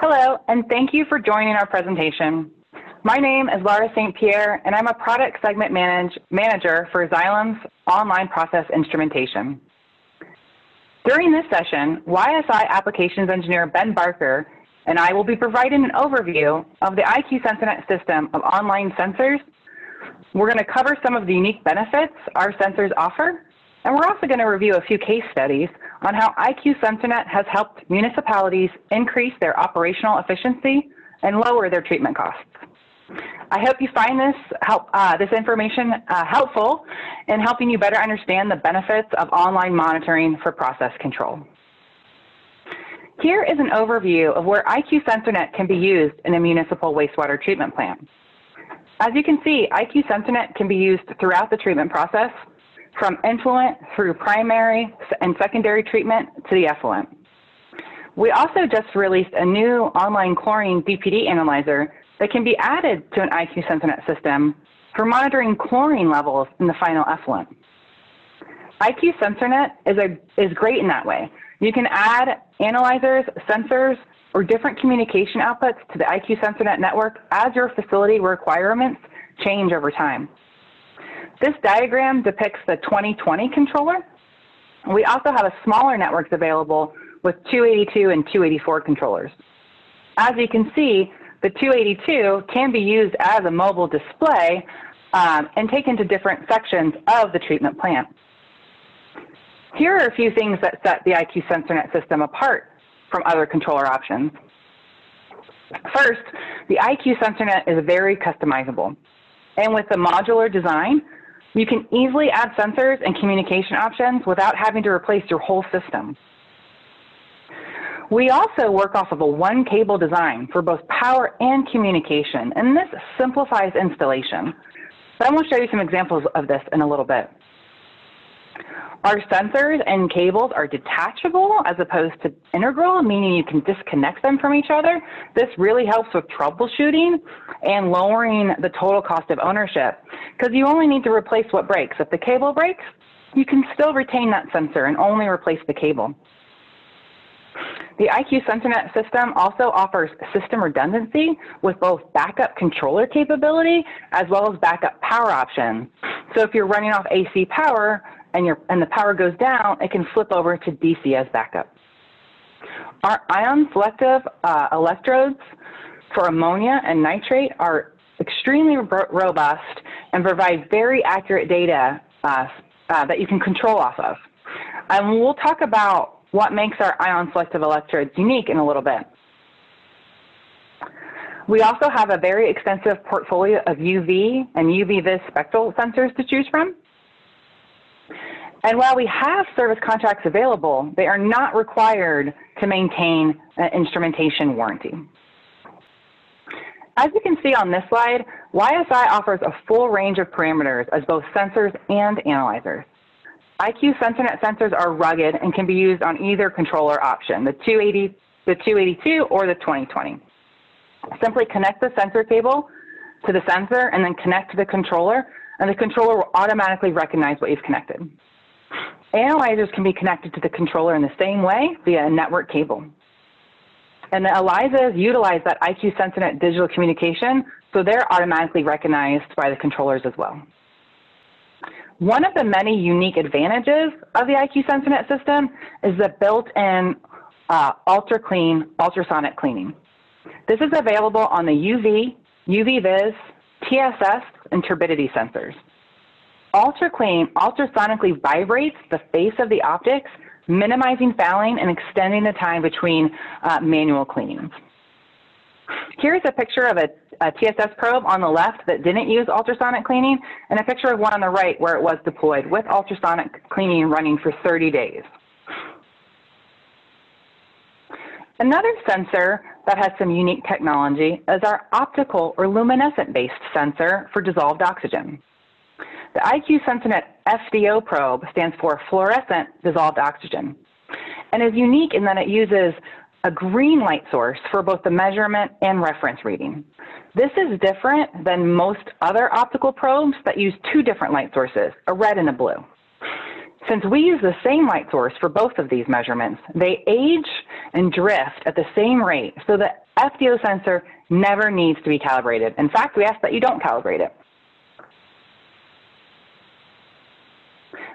Hello, and thank you for joining our presentation. My name is Laura St. Pierre, and I'm a product segment manage, manager for Xylem's online process instrumentation. During this session, YSI applications engineer Ben Barker and I will be providing an overview of the IQ SensorNet system of online sensors. We're going to cover some of the unique benefits our sensors offer, and we're also going to review a few case studies on how IQ SensorNet has helped municipalities increase their operational efficiency and lower their treatment costs. I hope you find this help uh, this information uh, helpful in helping you better understand the benefits of online monitoring for process control. Here is an overview of where IQ SensorNet can be used in a municipal wastewater treatment plant. As you can see, IQ SensorNet can be used throughout the treatment process, from influent through primary and secondary treatment to the effluent. We also just released a new online chlorine DPD analyzer that can be added to an IQ SensorNet system for monitoring chlorine levels in the final effluent. IQ SensorNet is, a, is great in that way. You can add analyzers, sensors, or different communication outputs to the IQ SensorNet network as your facility requirements change over time. This diagram depicts the 2020 controller. We also have a smaller networks available with 282 and 284 controllers. As you can see, the 282 can be used as a mobile display um, and taken to different sections of the treatment plant. Here are a few things that set the IQ SensorNet system apart from other controller options. First, the IQ SensorNet is very customizable. And with the modular design, you can easily add sensors and communication options without having to replace your whole system. We also work off of a one cable design for both power and communication, and this simplifies installation. But I'm going to show you some examples of this in a little bit. Our sensors and cables are detachable as opposed to integral, meaning you can disconnect them from each other. This really helps with troubleshooting and lowering the total cost of ownership because you only need to replace what breaks. If the cable breaks, you can still retain that sensor and only replace the cable. The IQ SensorNet system also offers system redundancy with both backup controller capability as well as backup power options. So if you're running off AC power and, your, and the power goes down, it can flip over to DC as backup. Our ion selective uh, electrodes for ammonia and nitrate are extremely robust and provide very accurate data uh, uh, that you can control off of. And we'll talk about what makes our ion selective electrodes unique in a little bit. We also have a very extensive portfolio of UV and UV-Vis spectral sensors to choose from. And while we have service contracts available, they are not required to maintain an instrumentation warranty. As you can see on this slide, YSI offers a full range of parameters as both sensors and analyzers. IQ SensorNet sensors are rugged and can be used on either controller option, the 280, the 282 or the 2020. Simply connect the sensor cable to the sensor and then connect to the controller, and the controller will automatically recognize what you've connected. Analyzers can be connected to the controller in the same way via a network cable. And the ALYZAs utilize that IQ SensorNet digital communication, so they're automatically recognized by the controllers as well. One of the many unique advantages of the IQ SensorNet system is the built-in uh, ultra clean ultrasonic cleaning. This is available on the UV, UV-Vis, TSS, and turbidity sensors. Ultra ultrasonically vibrates the face of the optics, minimizing fouling and extending the time between uh, manual cleanings. Here's a picture of a, a, TSS probe on the left that didn't use ultrasonic cleaning, and a picture of one on the right where it was deployed with ultrasonic cleaning running for 30 days. Another sensor that has some unique technology is our optical or luminescent-based sensor for dissolved oxygen. The IQ SensorNet FDO probe stands for fluorescent dissolved oxygen and is unique in that it uses a green light source for both the measurement and reference reading. This is different than most other optical probes that use two different light sources, a red and a blue. Since we use the same light source for both of these measurements, they age and drift at the same rate, so the FDO sensor never needs to be calibrated. In fact, we ask that you don't calibrate it.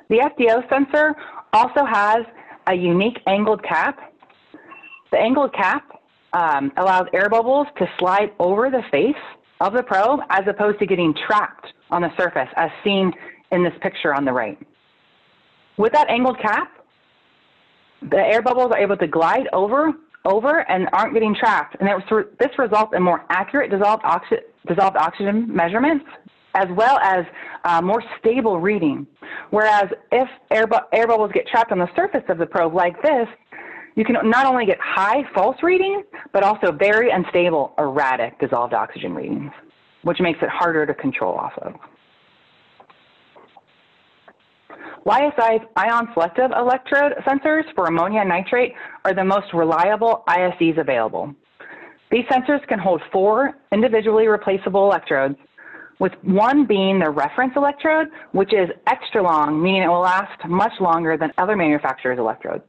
The FDO sensor also has a unique angled cap. The angled cap um, allows air bubbles to slide over the face of the probe as opposed to getting trapped on the surface as seen in this picture on the right. With that angled cap, the air bubbles are able to glide over, over and aren't getting trapped. And this results in more accurate dissolved, oxy dissolved oxygen measurements as well as uh, more stable reading. Whereas if air, bu air bubbles get trapped on the surface of the probe like this, you can not only get high false readings, but also very unstable, erratic dissolved oxygen readings, which makes it harder to control off of. YSI's ion selective electrode sensors for ammonia and nitrate are the most reliable ISEs available. These sensors can hold four individually replaceable electrodes, with one being the reference electrode, which is extra long, meaning it will last much longer than other manufacturers' electrodes.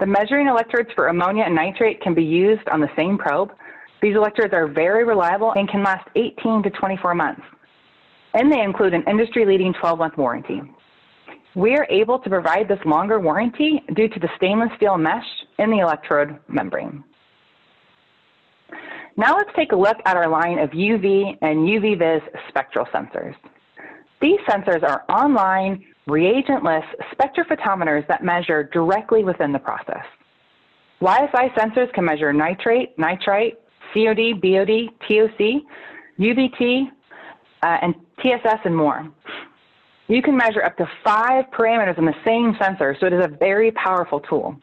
The measuring electrodes for ammonia and nitrate can be used on the same probe. These electrodes are very reliable and can last 18 to 24 months. And they include an industry-leading 12-month warranty. We are able to provide this longer warranty due to the stainless steel mesh in the electrode membrane. Now let's take a look at our line of UV and UV-Vis spectral sensors. These sensors are online reagentless spectrophotometers that measure directly within the process. YSI sensors can measure nitrate, nitrite, COD, BOD, TOC, UVT, uh, and TSS, and more. You can measure up to five parameters in the same sensor, so it is a very powerful tool.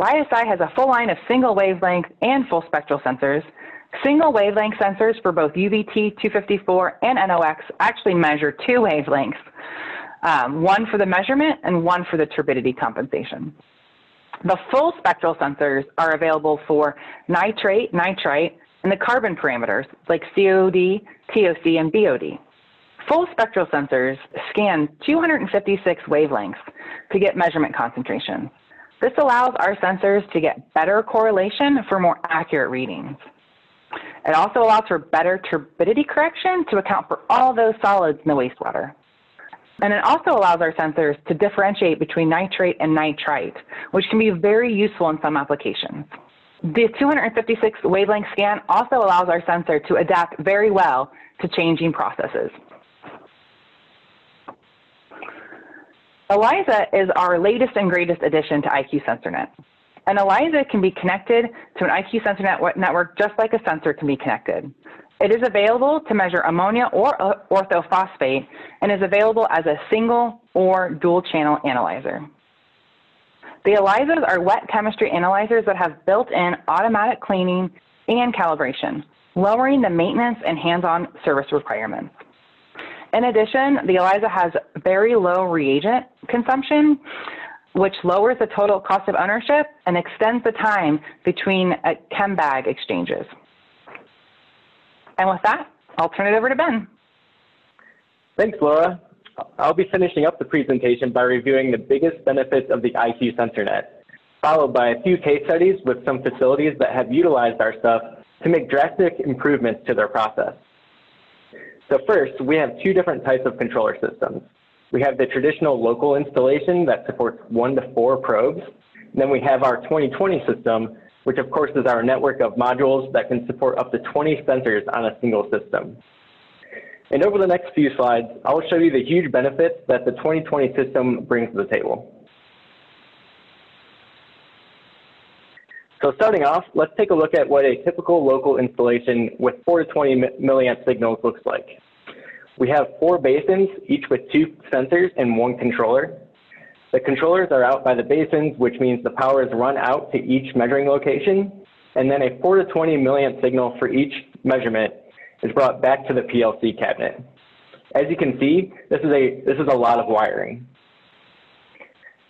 YSI has a full line of single wavelength and full spectral sensors. Single wavelength sensors for both UVT 254 and NOx actually measure two wavelengths, um, one for the measurement and one for the turbidity compensation. The full spectral sensors are available for nitrate, nitrite, and the carbon parameters like COD, TOC, and BOD. Full spectral sensors scan 256 wavelengths to get measurement concentrations. This allows our sensors to get better correlation for more accurate readings. It also allows for better turbidity correction to account for all those solids in the wastewater. And it also allows our sensors to differentiate between nitrate and nitrite, which can be very useful in some applications. The 256 wavelength scan also allows our sensor to adapt very well to changing processes. ALYZA is our latest and greatest addition to IQ SensorNet. And ALYZA can be connected to an IQ sensor network just like a sensor can be connected. It is available to measure ammonia or uh, orthophosphate and is available as a single or dual channel analyzer. The ALYZAs are wet chemistry analyzers that have built-in automatic cleaning and calibration, lowering the maintenance and hands-on service requirements. In addition, the ALYZA has very low reagent consumption, which lowers the total cost of ownership and extends the time between uh, chem bag exchanges. And with that, I'll turn it over to Ben. Thanks, Laura. I'll be finishing up the presentation by reviewing the biggest benefits of the IQ SensorNet, followed by a few case studies with some facilities that have utilized our stuff to make drastic improvements to their process. So first, we have two different types of controller systems. We have the traditional local installation that supports one to four probes. And then we have our 2020 system, which of course is our network of modules that can support up to 20 sensors on a single system. And over the next few slides, I'll show you the huge benefits that the 2020 system brings to the table. So starting off, let's take a look at what a typical local installation with 4 to 20 milliamp signals looks like. We have four basins, each with two sensors and one controller. The controllers are out by the basins, which means the power is run out to each measuring location, and then a 4 to 20 milliamp signal for each measurement is brought back to the PLC cabinet. As you can see, this is a, this is a lot of wiring.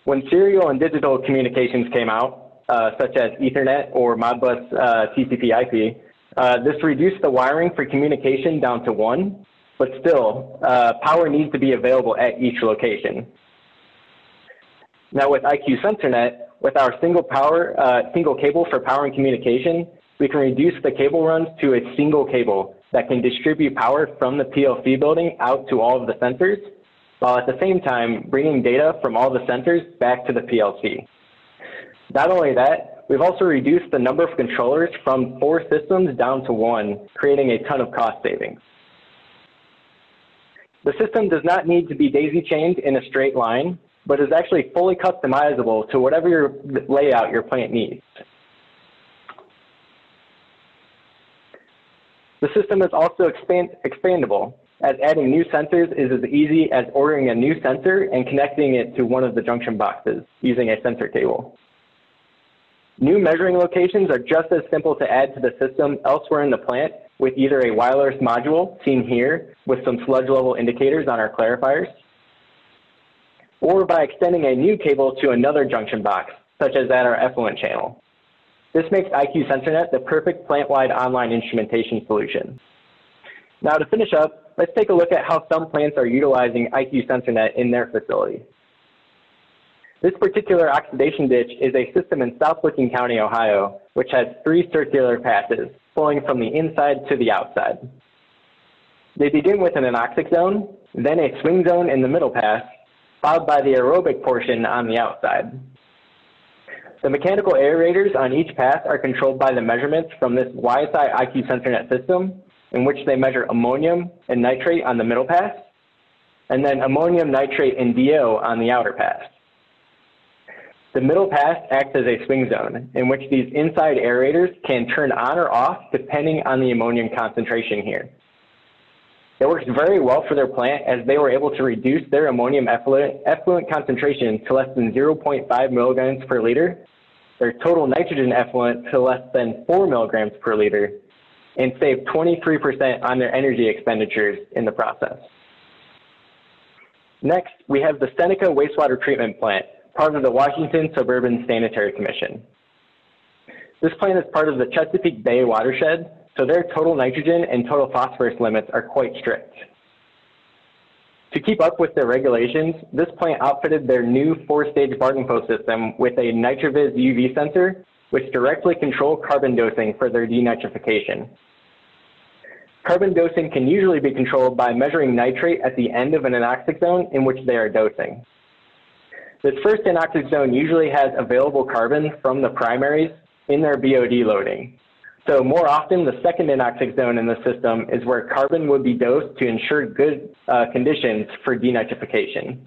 When serial and digital communications came out, uh, such as Ethernet or Modbus uh, TCP IP, uh, this reduced the wiring for communication down to one, but still, power needs to be available at each location. Now with IQ SensorNet, with our single power, single cable for power and communication, we can reduce the cable runs to a single cable that can distribute power from the PLC building out to all of the sensors, while at the same time bringing data from all the sensors back to the PLC. Not only that, we've also reduced the number of controllers from four systems down to one, creating a ton of cost savings. The system does not need to be daisy chained in a straight line, but is actually fully customizable to whatever your layout your plant needs. The system is also expand expandable, as adding new sensors is as easy as ordering a new sensor and connecting it to one of the junction boxes using a sensor cable. New measuring locations are just as simple to add to the system elsewhere in the plant with either a wireless module, seen here, with some sludge level indicators on our clarifiers, or by extending a new cable to another junction box, such as at our effluent channel. This makes IQ SensorNet the perfect plant-wide online instrumentation solution. Now to finish up, let's take a look at how some plants are utilizing IQ SensorNet in their facility. This particular oxidation ditch is a system in South Licking County, Ohio, which has three circular passes flowing from the inside to the outside. They begin with an anoxic zone, then a swing zone in the middle pass, followed by the aerobic portion on the outside. The mechanical aerators on each pass are controlled by the measurements from this YSI IQ SensorNet system, in which they measure ammonium and nitrate on the middle pass, and then ammonium nitrate and DO on the outer pass. The middle pass acts as a swing zone, in which these inside aerators can turn on or off depending on the ammonium concentration here. It works very well for their plant as they were able to reduce their ammonium effluent, effluent concentration to less than 0.5 milligrams per liter their total nitrogen effluent to less than 4 milligrams per liter and save 23% on their energy expenditures in the process. Next, we have the Seneca Wastewater Treatment Plant, part of the Washington Suburban Sanitary Commission. This plant is part of the Chesapeake Bay watershed, so their total nitrogen and total phosphorus limits are quite strict. To keep up with their regulations, this plant outfitted their new four-stage Bardenpho system with a NitraVis UV sensor, which directly control carbon dosing for their denitrification. Carbon dosing can usually be controlled by measuring nitrate at the end of an anoxic zone in which they are dosing. This first anoxic zone usually has available carbon from the primaries in their BOD loading, so more often, the second anoxic zone in the system is where carbon would be dosed to ensure good uh, conditions for denitrification.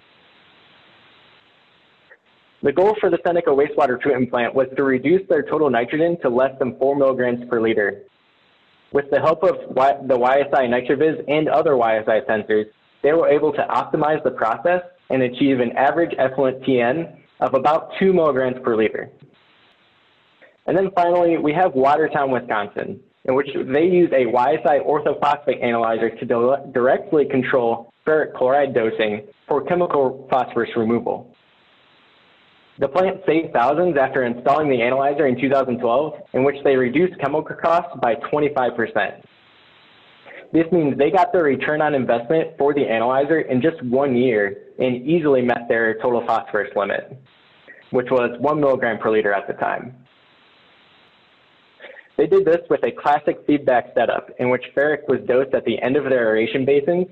The goal for the Seneca wastewater treatment plant was to reduce their total nitrogen to less than 4 milligrams per liter. With the help of y the YSI NitraVis and other YSI sensors, they were able to optimize the process and achieve an average effluent TN of about 2 milligrams per liter. And then finally, we have Watertown, Wisconsin, in which they use a YSI orthophosphate analyzer to directly control ferric chloride dosing for chemical phosphorus removal. The plant saved thousands after installing the analyzer in 2012, in which they reduced chemical costs by 25%. This means they got their return on investment for the analyzer in just one year and easily met their total phosphorus limit, which was one milligram per liter at the time. They did this with a classic feedback setup in which ferric was dosed at the end of their aeration basins.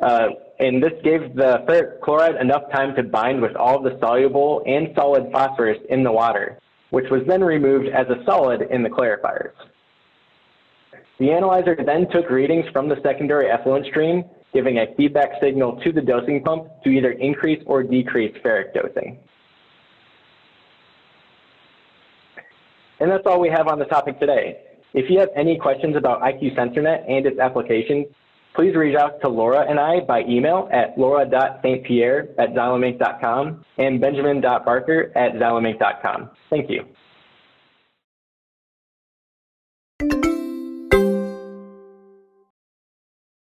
Uh, and this gave the ferric chloride enough time to bind with all the soluble and solid phosphorus in the water, which was then removed as a solid in the clarifiers. The analyzer then took readings from the secondary effluent stream, giving a feedback signal to the dosing pump to either increase or decrease ferric dosing. And that's all we have on the topic today. If you have any questions about IQ SensorNet and its applications, please reach out to Laura and I by email at laura.stpierre at xyleminc.com and benjamin.barker at xyleminc.com. Thank you.